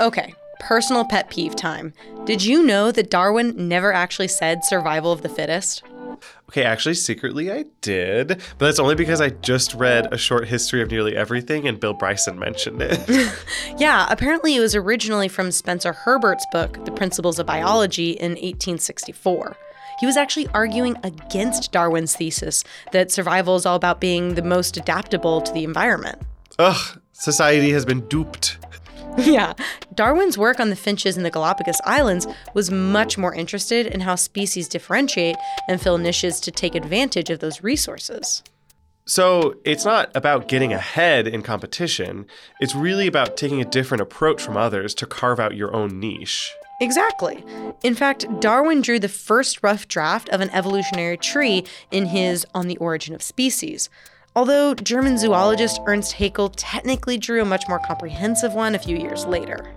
Okay, personal pet peeve time. Did you know that Darwin never actually said survival of the fittest? Okay, actually, secretly I did, but that's only because I just read A Short History of Nearly Everything and Bill Bryson mentioned it. yeah, apparently it was originally from Spencer Herbert's book, The Principles of Biology, in 1864. He was actually arguing against Darwin's thesis that survival is all about being the most adaptable to the environment. Ugh, society has been duped. yeah, Darwin's work on the finches in the Galapagos Islands was much more interested in how species differentiate and fill niches to take advantage of those resources. So it's not about getting ahead in competition, it's really about taking a different approach from others to carve out your own niche. Exactly. In fact, Darwin drew the first rough draft of an evolutionary tree in his On the Origin of Species. Although German zoologist Ernst Haeckel technically drew a much more comprehensive one a few years later.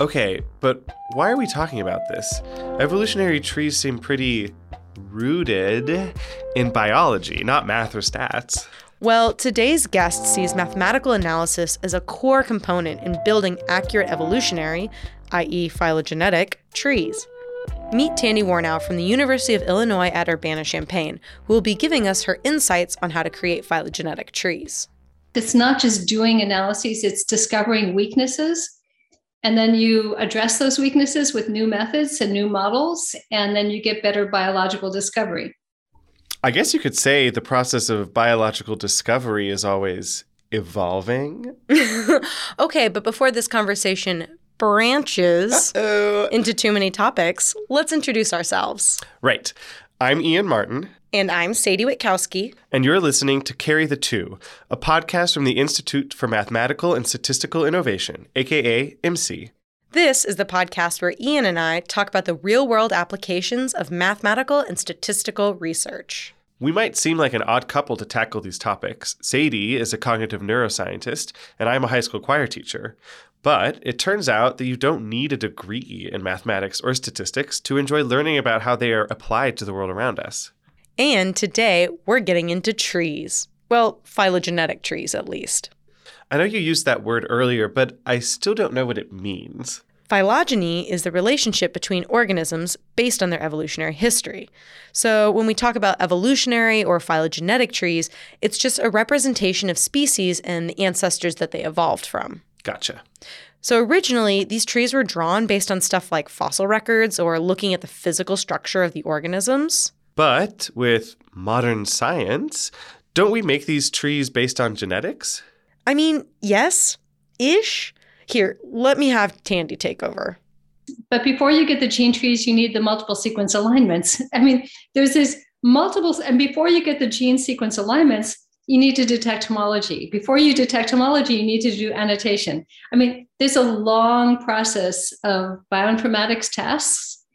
Okay, but why are we talking about this? Evolutionary trees seem pretty rooted in biology, not math or stats. Well, today's guest sees mathematical analysis as a core component in building accurate evolutionary, i.e., phylogenetic, trees. Meet Tandy Warnow from the University of Illinois at Urbana Champaign, who will be giving us her insights on how to create phylogenetic trees. It's not just doing analyses, it's discovering weaknesses. And then you address those weaknesses with new methods and new models, and then you get better biological discovery. I guess you could say the process of biological discovery is always evolving. okay, but before this conversation branches Uh-oh. into too many topics, let's introduce ourselves. Right. I'm Ian Martin. And I'm Sadie Witkowski. And you're listening to Carry the Two, a podcast from the Institute for Mathematical and Statistical Innovation, aka IMSI. This is the podcast where Ian and I talk about the real world applications of mathematical and statistical research. We might seem like an odd couple to tackle these topics. Sadie is a cognitive neuroscientist, and I'm a high school choir teacher. But it turns out that you don't need a degree in mathematics or statistics to enjoy learning about how they are applied to the world around us. And today, we're getting into trees. Well, phylogenetic trees, at least. I know you used that word earlier, but I still don't know what it means. Phylogeny is the relationship between organisms based on their evolutionary history. So, when we talk about evolutionary or phylogenetic trees, it's just a representation of species and the ancestors that they evolved from. Gotcha. So originally, these trees were drawn based on stuff like fossil records or looking at the physical structure of the organisms. But with modern science, don't we make these trees based on genetics? I mean, yes, ish. Here, let me have Tandy take over. But before you get the gene trees, you need the multiple sequence alignments. I mean, there's this multiple, and before you get the gene sequence alignments, you need to detect homology. Before you detect homology, you need to do annotation. I mean, there's a long process of bioinformatics tests,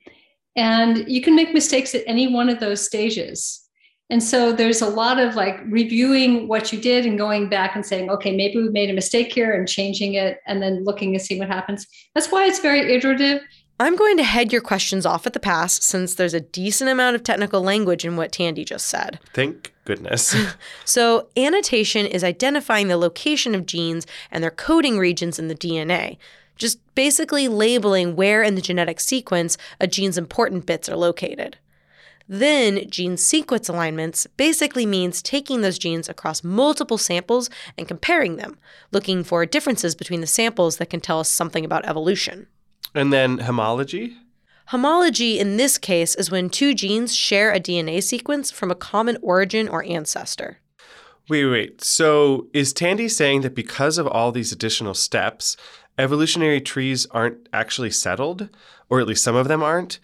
and you can make mistakes at any one of those stages. And so there's a lot of like reviewing what you did and going back and saying, okay, maybe we made a mistake here and changing it and then looking and seeing what happens. That's why it's very iterative. I'm going to head your questions off at the pass since there's a decent amount of technical language in what Tandy just said. Thank goodness. so, annotation is identifying the location of genes and their coding regions in the DNA, just basically labeling where in the genetic sequence a gene's important bits are located. Then, gene sequence alignments basically means taking those genes across multiple samples and comparing them, looking for differences between the samples that can tell us something about evolution. And then homology? Homology in this case is when two genes share a DNA sequence from a common origin or ancestor. Wait, wait. So is Tandy saying that because of all these additional steps, evolutionary trees aren't actually settled? Or at least some of them aren't?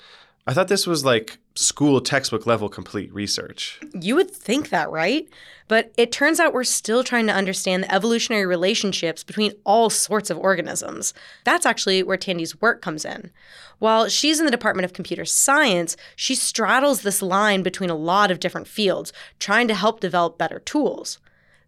I thought this was like school textbook level complete research. You would think that, right? But it turns out we're still trying to understand the evolutionary relationships between all sorts of organisms. That's actually where Tandy's work comes in. While she's in the Department of Computer Science, she straddles this line between a lot of different fields, trying to help develop better tools.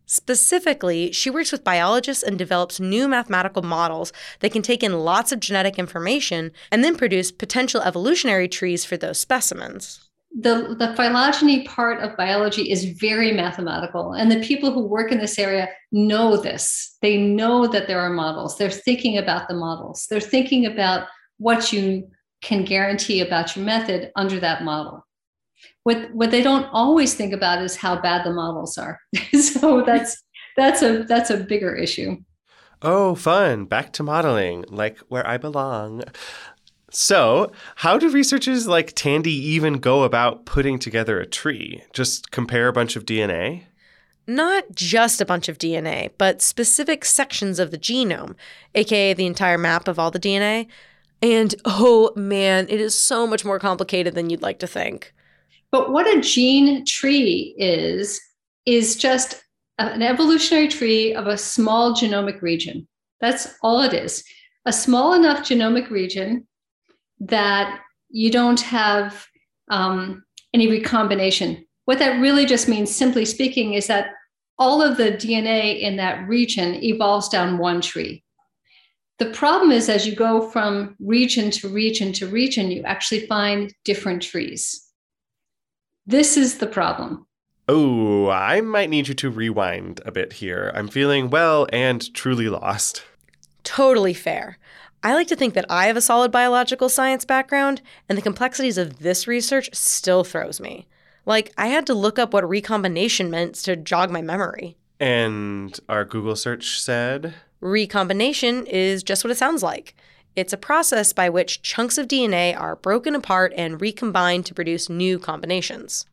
Specifically, she works with biologists and develops new mathematical models that can take in lots of genetic information and then produce potential evolutionary trees for those specimens. The, the phylogeny part of biology is very mathematical. And the people who work in this area know this. They know that there are models. They're thinking about the models. They're thinking about what you can guarantee about your method under that model. What, what they don't always think about is how bad the models are. so that's that's a that's a bigger issue. Oh, fun. Back to modeling, like where I belong. So, how do researchers like Tandy even go about putting together a tree? Just compare a bunch of DNA? Not just a bunch of DNA, but specific sections of the genome, aka the entire map of all the DNA. And oh man, it is so much more complicated than you'd like to think. But what a gene tree is, is just an evolutionary tree of a small genomic region. That's all it is. A small enough genomic region that you don't have um, any recombination. What that really just means, simply speaking, is that all of the DNA in that region evolves down one tree. The problem is, as you go from region to region to region, you actually find different trees. This is the problem. Oh, I might need you to rewind a bit here. I'm feeling well and truly lost. Totally fair. I like to think that I have a solid biological science background, and the complexities of this research still throws me. Like, I had to look up what recombination meant to jog my memory. And our Google search said? Recombination is just what it sounds like. It's a process by which chunks of DNA are broken apart and recombined to produce new combinations.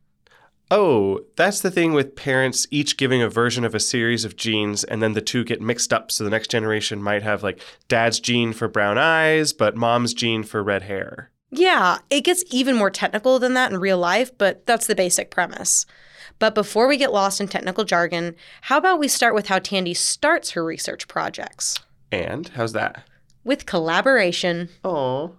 Oh, that's the thing with parents each giving a version of a series of genes, and then the two get mixed up. So the next generation might have like dad's gene for brown eyes, but mom's gene for red hair. Yeah, it gets even more technical than that in real life, but that's the basic premise. But before we get lost in technical jargon, how about we start with how Tandy starts her research projects? And how's that? With collaboration. Oh.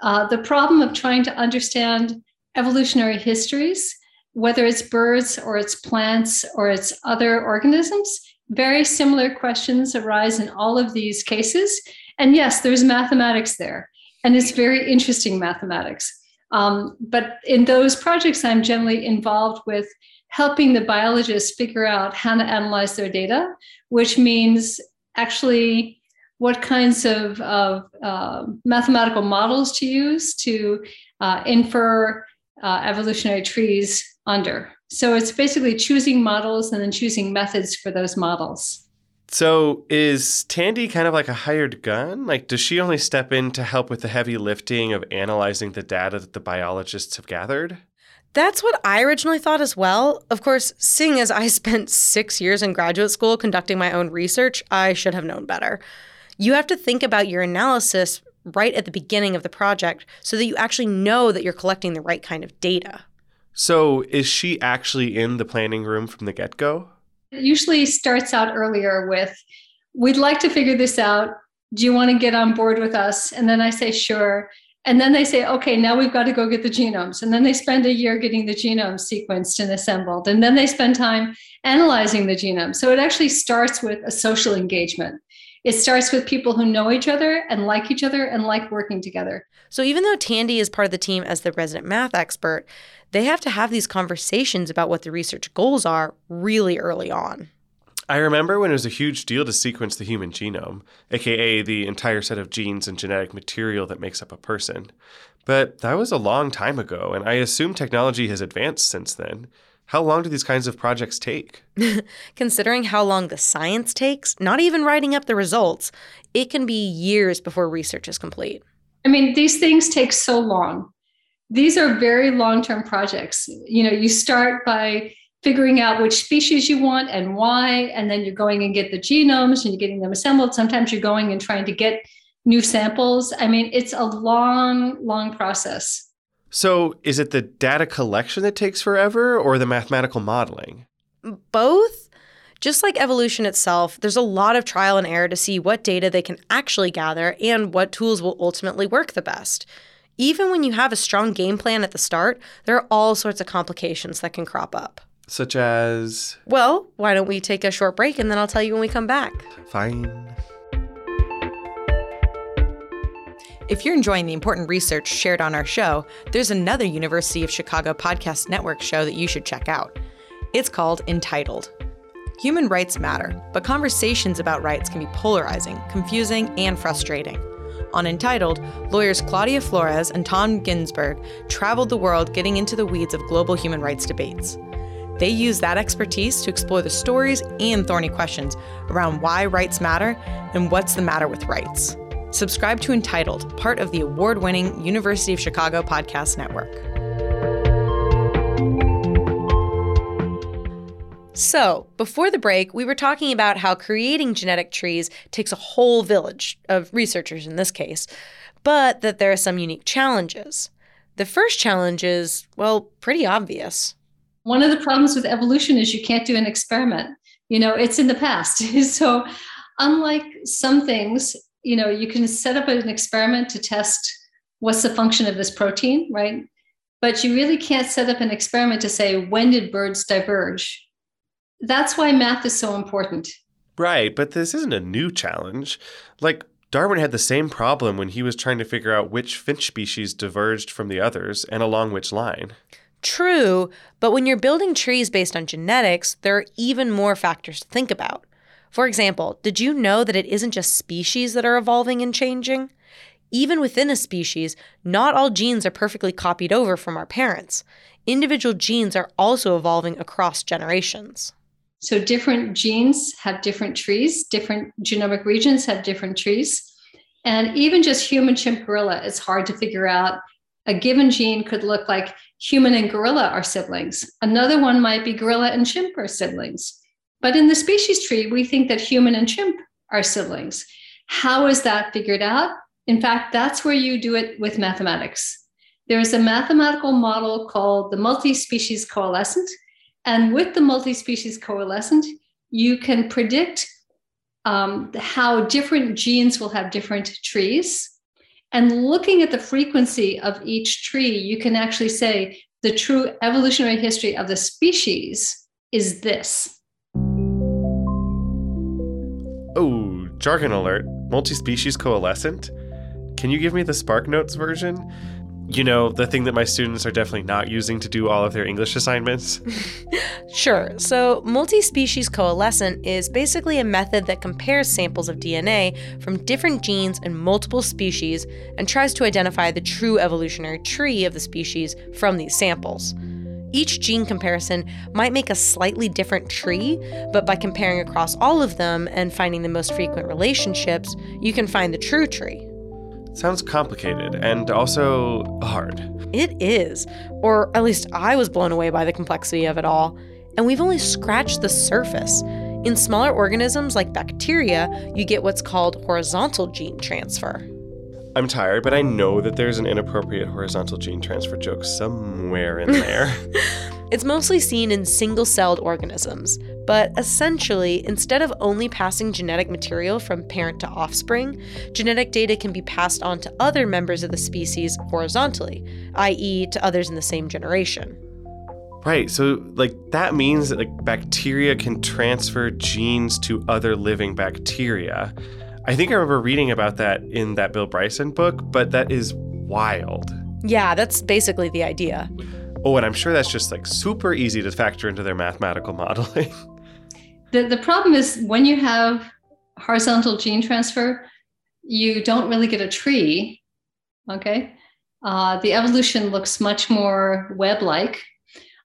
Uh, the problem of trying to understand evolutionary histories whether it's birds or it's plants or it's other organisms, very similar questions arise in all of these cases. And yes, there's mathematics there, and it's very interesting mathematics. Um, but in those projects, I'm generally involved with helping the biologists figure out how to analyze their data, which means actually what kinds of, of uh, mathematical models to use to uh, infer uh, evolutionary trees under. So it's basically choosing models and then choosing methods for those models. So is Tandy kind of like a hired gun? Like, does she only step in to help with the heavy lifting of analyzing the data that the biologists have gathered? That's what I originally thought as well. Of course, seeing as I spent six years in graduate school conducting my own research, I should have known better. You have to think about your analysis right at the beginning of the project so that you actually know that you're collecting the right kind of data. So, is she actually in the planning room from the get go? It usually starts out earlier with, We'd like to figure this out. Do you want to get on board with us? And then I say, Sure. And then they say, okay, now we've got to go get the genomes. And then they spend a year getting the genome sequenced and assembled. And then they spend time analyzing the genome. So it actually starts with a social engagement. It starts with people who know each other and like each other and like working together. So even though Tandy is part of the team as the resident math expert, they have to have these conversations about what the research goals are really early on. I remember when it was a huge deal to sequence the human genome, aka the entire set of genes and genetic material that makes up a person. But that was a long time ago, and I assume technology has advanced since then. How long do these kinds of projects take? Considering how long the science takes, not even writing up the results, it can be years before research is complete. I mean, these things take so long. These are very long term projects. You know, you start by figuring out which species you want and why, and then you're going and get the genomes and you're getting them assembled. Sometimes you're going and trying to get new samples. I mean, it's a long, long process. So, is it the data collection that takes forever or the mathematical modeling? Both. Just like evolution itself, there's a lot of trial and error to see what data they can actually gather and what tools will ultimately work the best. Even when you have a strong game plan at the start, there are all sorts of complications that can crop up. Such as? Well, why don't we take a short break and then I'll tell you when we come back? Fine. If you're enjoying the important research shared on our show, there's another University of Chicago Podcast Network show that you should check out. It's called Entitled. Human rights matter, but conversations about rights can be polarizing, confusing, and frustrating. On Entitled, lawyers Claudia Flores and Tom Ginsburg traveled the world getting into the weeds of global human rights debates. They use that expertise to explore the stories and thorny questions around why rights matter and what's the matter with rights. Subscribe to Entitled, part of the award winning University of Chicago Podcast Network. So, before the break, we were talking about how creating genetic trees takes a whole village of researchers in this case, but that there are some unique challenges. The first challenge is, well, pretty obvious. One of the problems with evolution is you can't do an experiment. You know, it's in the past. so, unlike some things, you know, you can set up an experiment to test what's the function of this protein, right? But you really can't set up an experiment to say, when did birds diverge? That's why math is so important. Right, but this isn't a new challenge. Like, Darwin had the same problem when he was trying to figure out which finch species diverged from the others and along which line. True, but when you're building trees based on genetics, there are even more factors to think about. For example, did you know that it isn't just species that are evolving and changing? Even within a species, not all genes are perfectly copied over from our parents. Individual genes are also evolving across generations. So different genes have different trees, different genomic regions have different trees. And even just human chimp gorilla, it's hard to figure out. A given gene could look like human and gorilla are siblings. Another one might be gorilla and chimp are siblings. But in the species tree, we think that human and chimp are siblings. How is that figured out? In fact, that's where you do it with mathematics. There's a mathematical model called the multi species coalescent and with the multi species coalescent, you can predict um, how different genes will have different trees. And looking at the frequency of each tree, you can actually say the true evolutionary history of the species is this. Oh, jargon alert. Multi species coalescent? Can you give me the SparkNotes version? You know, the thing that my students are definitely not using to do all of their English assignments? sure. So, multi species coalescent is basically a method that compares samples of DNA from different genes in multiple species and tries to identify the true evolutionary tree of the species from these samples. Each gene comparison might make a slightly different tree, but by comparing across all of them and finding the most frequent relationships, you can find the true tree. Sounds complicated and also hard. It is. Or at least I was blown away by the complexity of it all. And we've only scratched the surface. In smaller organisms like bacteria, you get what's called horizontal gene transfer. I'm tired, but I know that there's an inappropriate horizontal gene transfer joke somewhere in there. it's mostly seen in single celled organisms, but essentially, instead of only passing genetic material from parent to offspring, genetic data can be passed on to other members of the species horizontally, i.e., to others in the same generation. Right. So, like, that means that, like, bacteria can transfer genes to other living bacteria. I think I remember reading about that in that Bill Bryson book, but that is wild. Yeah, that's basically the idea. Oh, and I'm sure that's just like super easy to factor into their mathematical modeling. The, the problem is when you have horizontal gene transfer, you don't really get a tree. Okay. Uh, the evolution looks much more web like.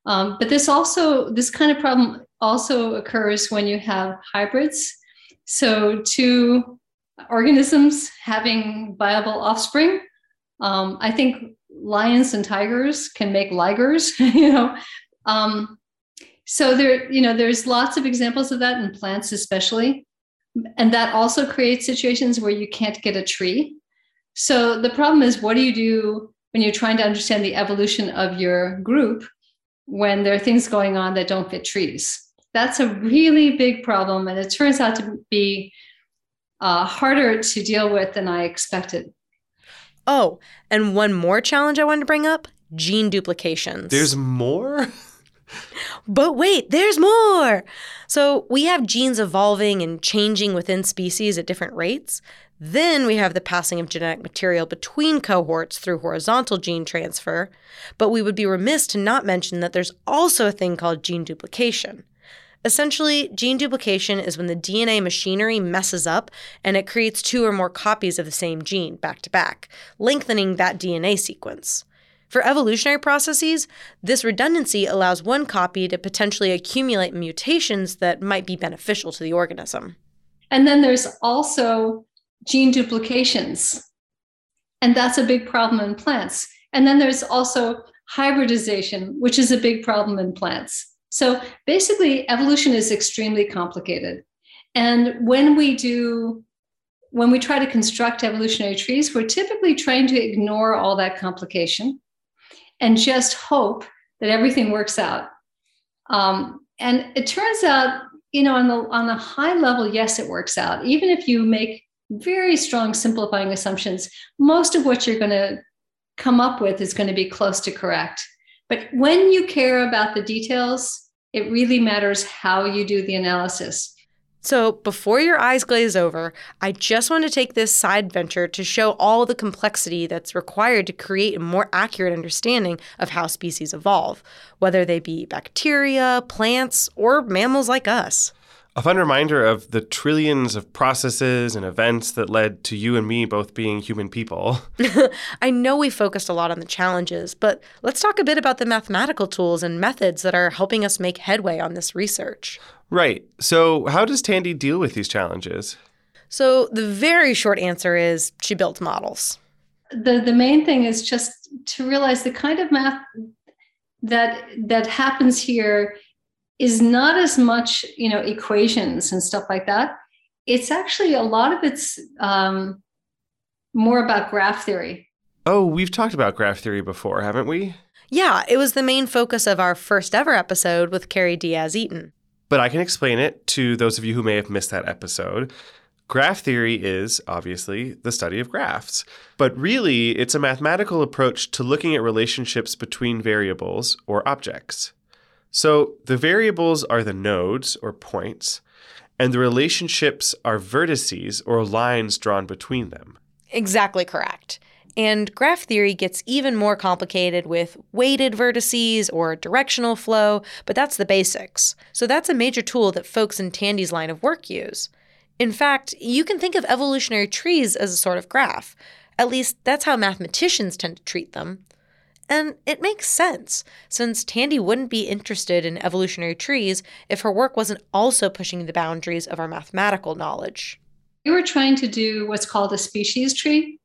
Um, but this also, this kind of problem also occurs when you have hybrids. So, two organisms having viable offspring. Um, I think lions and tigers can make ligers, you know. Um, so there, you know, there's lots of examples of that in plants, especially. And that also creates situations where you can't get a tree. So the problem is, what do you do when you're trying to understand the evolution of your group when there are things going on that don't fit trees? That's a really big problem. And it turns out to be uh, harder to deal with than I expected. Oh, and one more challenge I wanted to bring up gene duplications. There's more? but wait, there's more. So we have genes evolving and changing within species at different rates. Then we have the passing of genetic material between cohorts through horizontal gene transfer, but we would be remiss to not mention that there's also a thing called gene duplication. Essentially, gene duplication is when the DNA machinery messes up and it creates two or more copies of the same gene back to back, lengthening that DNA sequence. For evolutionary processes, this redundancy allows one copy to potentially accumulate mutations that might be beneficial to the organism. And then there's also gene duplications. And that's a big problem in plants. And then there's also hybridization, which is a big problem in plants. So basically, evolution is extremely complicated. And when we do, when we try to construct evolutionary trees, we're typically trying to ignore all that complication and just hope that everything works out. Um, and it turns out, you know, on the on the high level, yes, it works out. Even if you make very strong simplifying assumptions, most of what you're going to come up with is going to be close to correct. But when you care about the details, it really matters how you do the analysis. So, before your eyes glaze over, I just want to take this side venture to show all the complexity that's required to create a more accurate understanding of how species evolve, whether they be bacteria, plants, or mammals like us. A fun reminder of the trillions of processes and events that led to you and me both being human people. I know we focused a lot on the challenges, but let's talk a bit about the mathematical tools and methods that are helping us make headway on this research. Right. So, how does Tandy deal with these challenges? So, the very short answer is she built models. The, the main thing is just to realize the kind of math that that happens here is not as much you know equations and stuff like that. It's actually a lot of it's um, more about graph theory. Oh we've talked about graph theory before haven't we? Yeah it was the main focus of our first ever episode with Carrie Diaz Eaton but i can explain it to those of you who may have missed that episode. Graph theory is, obviously, the study of graphs. But really, it's a mathematical approach to looking at relationships between variables or objects. So the variables are the nodes or points, and the relationships are vertices or lines drawn between them. Exactly correct. And graph theory gets even more complicated with weighted vertices or directional flow, but that's the basics. So that's a major tool that folks in Tandy's line of work use. In fact, you can think of evolutionary trees as a sort of graph. At least that's how mathematicians tend to treat them. And it makes sense, since Tandy wouldn't be interested in evolutionary trees if her work wasn't also pushing the boundaries of our mathematical knowledge. We were trying to do what's called a species tree.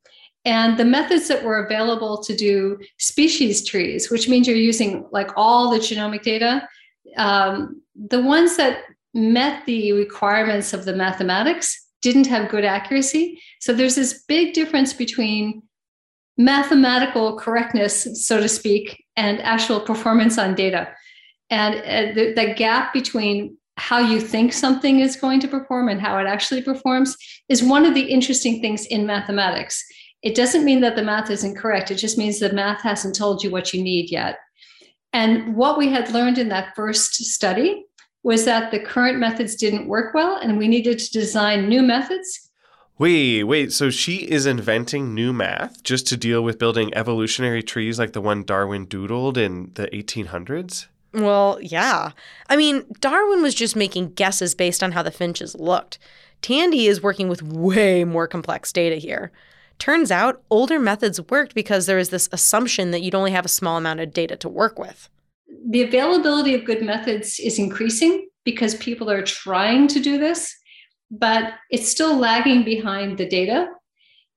And the methods that were available to do species trees, which means you're using like all the genomic data, um, the ones that met the requirements of the mathematics didn't have good accuracy. So there's this big difference between mathematical correctness, so to speak, and actual performance on data. And uh, the, the gap between how you think something is going to perform and how it actually performs is one of the interesting things in mathematics. It doesn't mean that the math isn't correct, it just means the math hasn't told you what you need yet. And what we had learned in that first study was that the current methods didn't work well, and we needed to design new methods Wait, wait. So she is inventing new math just to deal with building evolutionary trees like the one Darwin doodled in the 1800s? Well, yeah. I mean, Darwin was just making guesses based on how the finches looked. Tandy is working with way more complex data here. Turns out, older methods worked because there was this assumption that you'd only have a small amount of data to work with. The availability of good methods is increasing because people are trying to do this but it's still lagging behind the data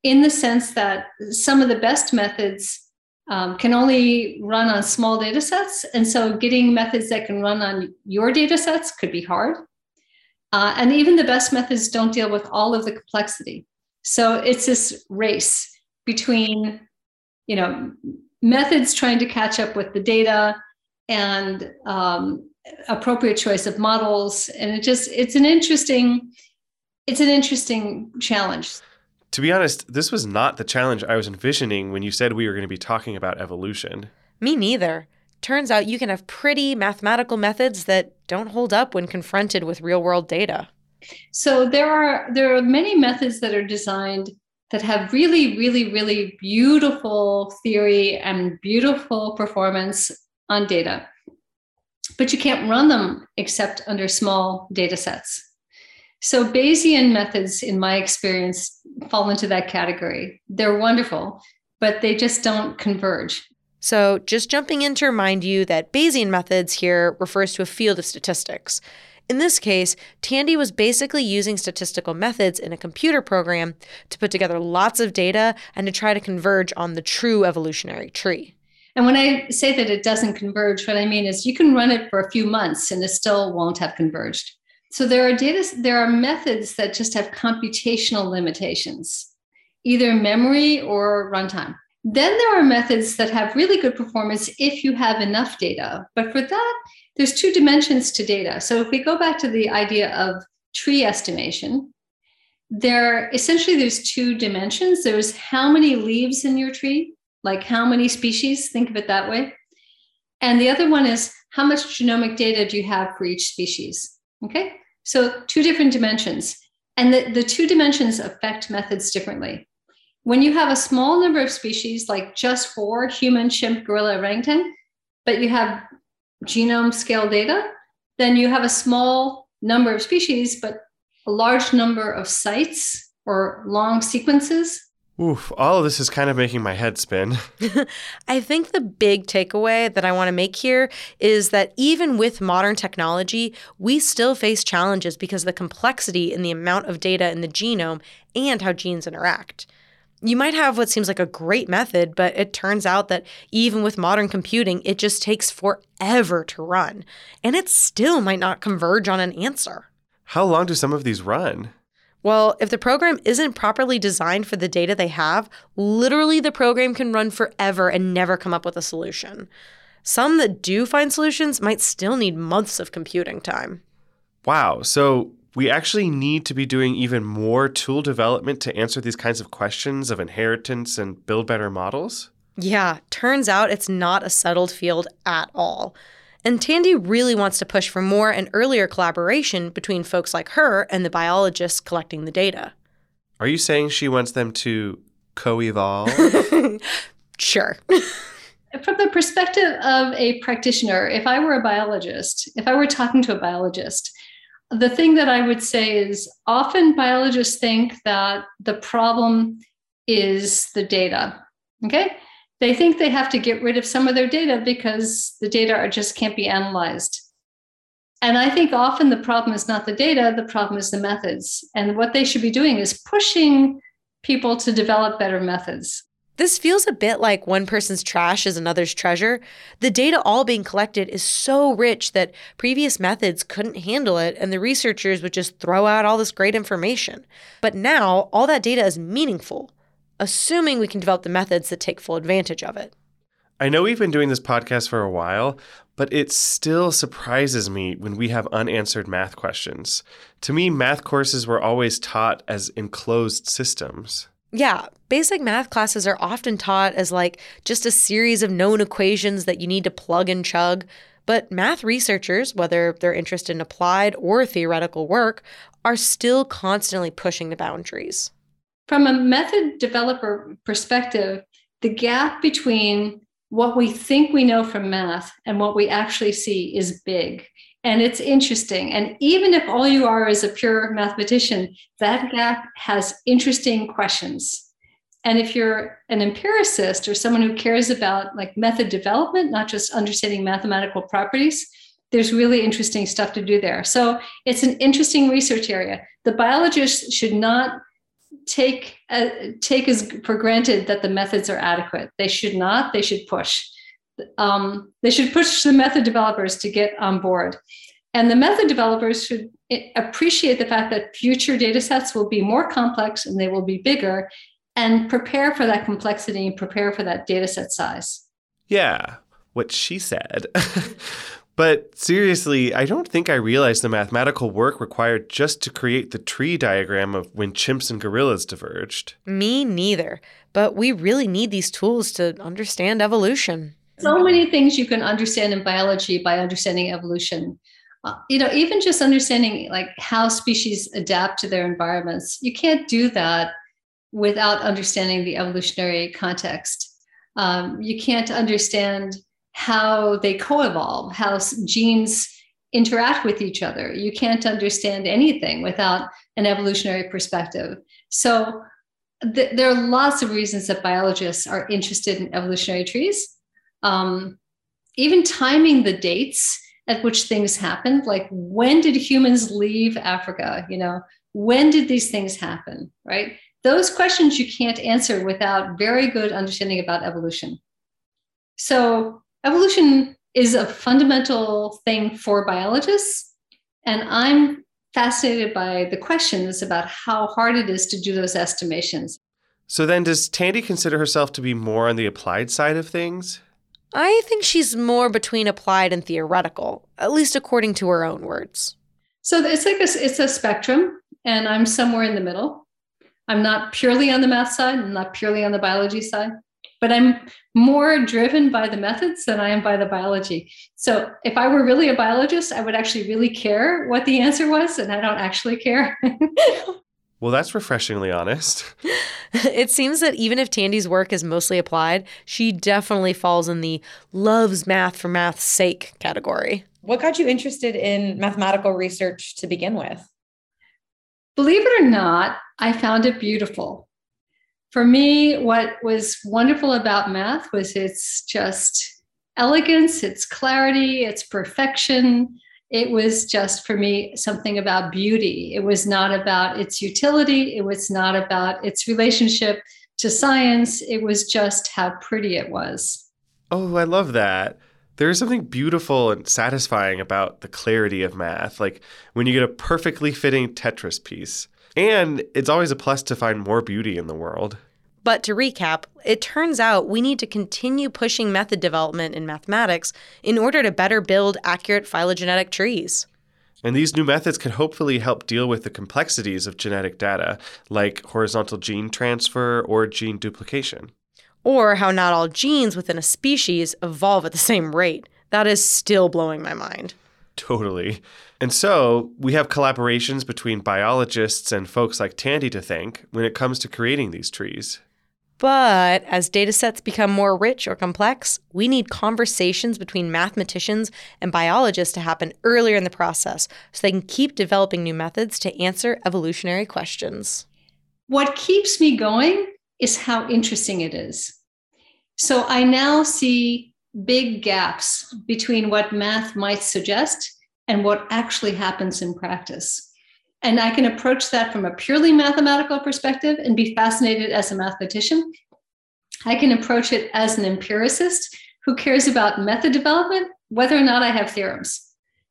in the sense that some of the best methods um, can only run on small data sets. And so getting methods that can run on your data sets could be hard. Uh, and even the best methods don't deal with all of the complexity. So it's this race between, you know, methods trying to catch up with the data and um, appropriate choice of models. And it just, it's an interesting, it's an interesting challenge. To be honest, this was not the challenge I was envisioning when you said we were going to be talking about evolution. Me neither. Turns out you can have pretty mathematical methods that don't hold up when confronted with real world data. So there are there are many methods that are designed that have really, really, really beautiful theory and beautiful performance on data. But you can't run them except under small data sets. So Bayesian methods, in my experience, fall into that category. They're wonderful, but they just don't converge. So, just jumping in to remind you that Bayesian methods here refers to a field of statistics. In this case, Tandy was basically using statistical methods in a computer program to put together lots of data and to try to converge on the true evolutionary tree. And when I say that it doesn't converge, what I mean is you can run it for a few months and it still won't have converged. So there are data, there are methods that just have computational limitations, either memory or runtime. Then there are methods that have really good performance if you have enough data. But for that, there's two dimensions to data. So if we go back to the idea of tree estimation, there essentially there's two dimensions. There's how many leaves in your tree, like how many species, think of it that way. And the other one is how much genomic data do you have for each species? Okay, so two different dimensions. And the, the two dimensions affect methods differently. When you have a small number of species, like just four human, chimp, gorilla, orangutan, but you have genome scale data, then you have a small number of species, but a large number of sites or long sequences. Oof, all of this is kind of making my head spin. I think the big takeaway that I want to make here is that even with modern technology, we still face challenges because of the complexity in the amount of data in the genome and how genes interact you might have what seems like a great method, but it turns out that even with modern computing, it just takes forever to run. And it still might not converge on an answer. How long do some of these run? Well, if the program isn't properly designed for the data they have, literally the program can run forever and never come up with a solution. Some that do find solutions might still need months of computing time. Wow. So we actually need to be doing even more tool development to answer these kinds of questions of inheritance and build better models? Yeah, turns out it's not a settled field at all. And Tandy really wants to push for more and earlier collaboration between folks like her and the biologists collecting the data. Are you saying she wants them to co evolve? sure. From the perspective of a practitioner, if I were a biologist, if I were talking to a biologist, the thing that I would say is often biologists think that the problem is the data. Okay. They think they have to get rid of some of their data because the data just can't be analyzed. And I think often the problem is not the data, the problem is the methods. And what they should be doing is pushing people to develop better methods. This feels a bit like one person's trash is another's treasure. The data all being collected is so rich that previous methods couldn't handle it, and the researchers would just throw out all this great information. But now, all that data is meaningful, assuming we can develop the methods that take full advantage of it. I know we've been doing this podcast for a while, but it still surprises me when we have unanswered math questions. To me, math courses were always taught as enclosed systems. Yeah, basic math classes are often taught as like just a series of known equations that you need to plug and chug. But math researchers, whether they're interested in applied or theoretical work, are still constantly pushing the boundaries. From a method developer perspective, the gap between what we think we know from math and what we actually see is big and it's interesting. And even if all you are is a pure mathematician, that gap has interesting questions. And if you're an empiricist or someone who cares about like method development, not just understanding mathematical properties, there's really interesting stuff to do there. So it's an interesting research area. The biologists should not take uh, take as for granted that the methods are adequate. They should not. They should push um, they should push the method developers to get on board. And the method developers should appreciate the fact that future data sets will be more complex and they will be bigger and prepare for that complexity and prepare for that data set size. Yeah, what she said. but seriously, I don't think I realized the mathematical work required just to create the tree diagram of when chimps and gorillas diverged. Me neither. But we really need these tools to understand evolution so many things you can understand in biology by understanding evolution. uh, you know, even just understanding like how species adapt to their environments, you can't do that without understanding the evolutionary context. Um, you can't understand how they co-evolve, how genes interact with each other. You can't understand anything without an evolutionary perspective. So th- there are lots of reasons that biologists are interested in evolutionary trees. Um, even timing the dates at which things happened, like when did humans leave Africa? You know, when did these things happen? Right? Those questions you can't answer without very good understanding about evolution. So evolution is a fundamental thing for biologists, and I'm fascinated by the questions about how hard it is to do those estimations. So then, does Tandy consider herself to be more on the applied side of things? I think she's more between applied and theoretical, at least according to her own words. So it's like a, it's a spectrum, and I'm somewhere in the middle. I'm not purely on the math side, I'm not purely on the biology side, but I'm more driven by the methods than I am by the biology. So if I were really a biologist, I would actually really care what the answer was, and I don't actually care. well, that's refreshingly honest. it seems that even if Tandy's work is mostly applied, she definitely falls in the loves math for math's sake category. What got you interested in mathematical research to begin with? Believe it or not, I found it beautiful. For me, what was wonderful about math was its just elegance, its clarity, its perfection. It was just for me something about beauty. It was not about its utility, it was not about its relationship to science. It was just how pretty it was. Oh, I love that. There is something beautiful and satisfying about the clarity of math, like when you get a perfectly fitting Tetris piece. And it's always a plus to find more beauty in the world. But to recap, it turns out we need to continue pushing method development in mathematics in order to better build accurate phylogenetic trees. And these new methods can hopefully help deal with the complexities of genetic data, like horizontal gene transfer or gene duplication or how not all genes within a species evolve at the same rate. That is still blowing my mind. Totally. And so we have collaborations between biologists and folks like Tandy to thank when it comes to creating these trees. But as data sets become more rich or complex, we need conversations between mathematicians and biologists to happen earlier in the process so they can keep developing new methods to answer evolutionary questions. What keeps me going is how interesting it is. So I now see big gaps between what math might suggest and what actually happens in practice. And I can approach that from a purely mathematical perspective and be fascinated as a mathematician. I can approach it as an empiricist who cares about method development, whether or not I have theorems.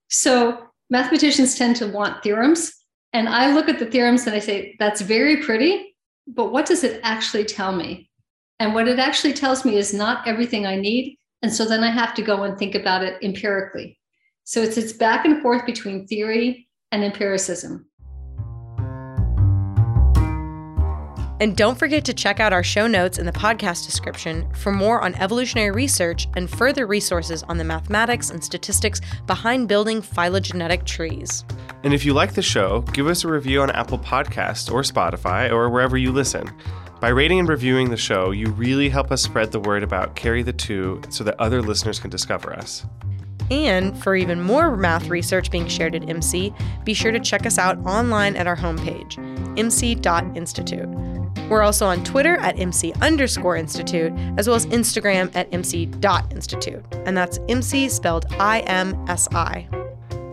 So mathematicians tend to want theorems. And I look at the theorems and I say, that's very pretty, but what does it actually tell me? And what it actually tells me is not everything I need. And so then I have to go and think about it empirically. So it's it's back and forth between theory and empiricism. And don't forget to check out our show notes in the podcast description for more on evolutionary research and further resources on the mathematics and statistics behind building phylogenetic trees. And if you like the show, give us a review on Apple Podcasts or Spotify or wherever you listen. By rating and reviewing the show, you really help us spread the word about Carry the Two so that other listeners can discover us. And for even more math research being shared at IMSI, be sure to check us out online at our homepage, imsi.institute. We're also on Twitter at IMSI underscore institute, as well as Instagram at IMSI.institute. And that's IMSI spelled I M S I.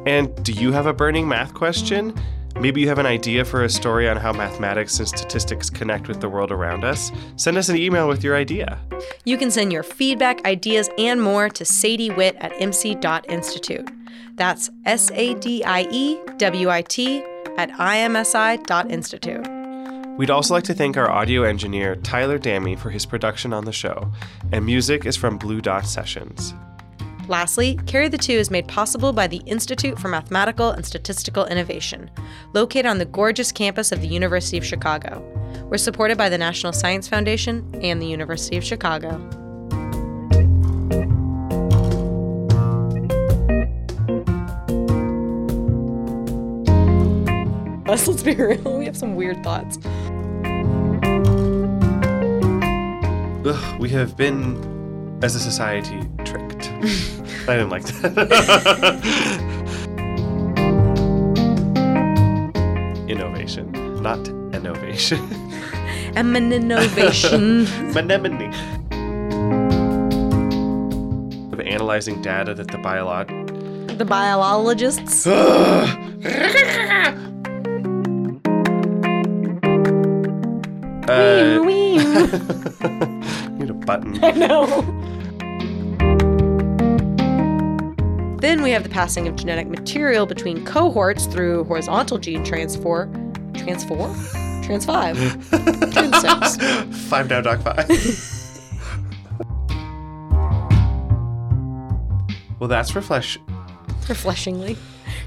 And do you have a burning math question? Maybe you have an idea for a story on how mathematics and statistics connect with the world around us? Send us an email with your idea. You can send your feedback, ideas, and more to Sadie Witt at imsi.institute. That's S A D I E W I T at imsi.institute. We'd also like to thank our audio engineer, Tyler Damme, for his production on the show, and music is from Blue Dot Sessions. Lastly, Carry the Two is made possible by the Institute for Mathematical and Statistical Innovation, located on the gorgeous campus of the University of Chicago. We're supported by the National Science Foundation and the University of Chicago. Let's be real. We have some weird thoughts. Ugh, we have been, as a society, tricked. I didn't like that. Innovation, not innovation. I'm an innovation. Anemone. Of analyzing data that the biolog. the biologists. Uh, Wee, wee. need a button. I know. Then we have the passing of genetic material between cohorts through horizontal gene transfer. Transfer? Trans 5. Trans 6. Five down, dog five. well, that's reflesh. Refleshingly.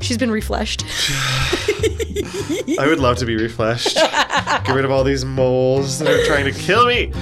She's been refleshed. I would love to be refleshed. Get rid of all these moles that are trying to kill me.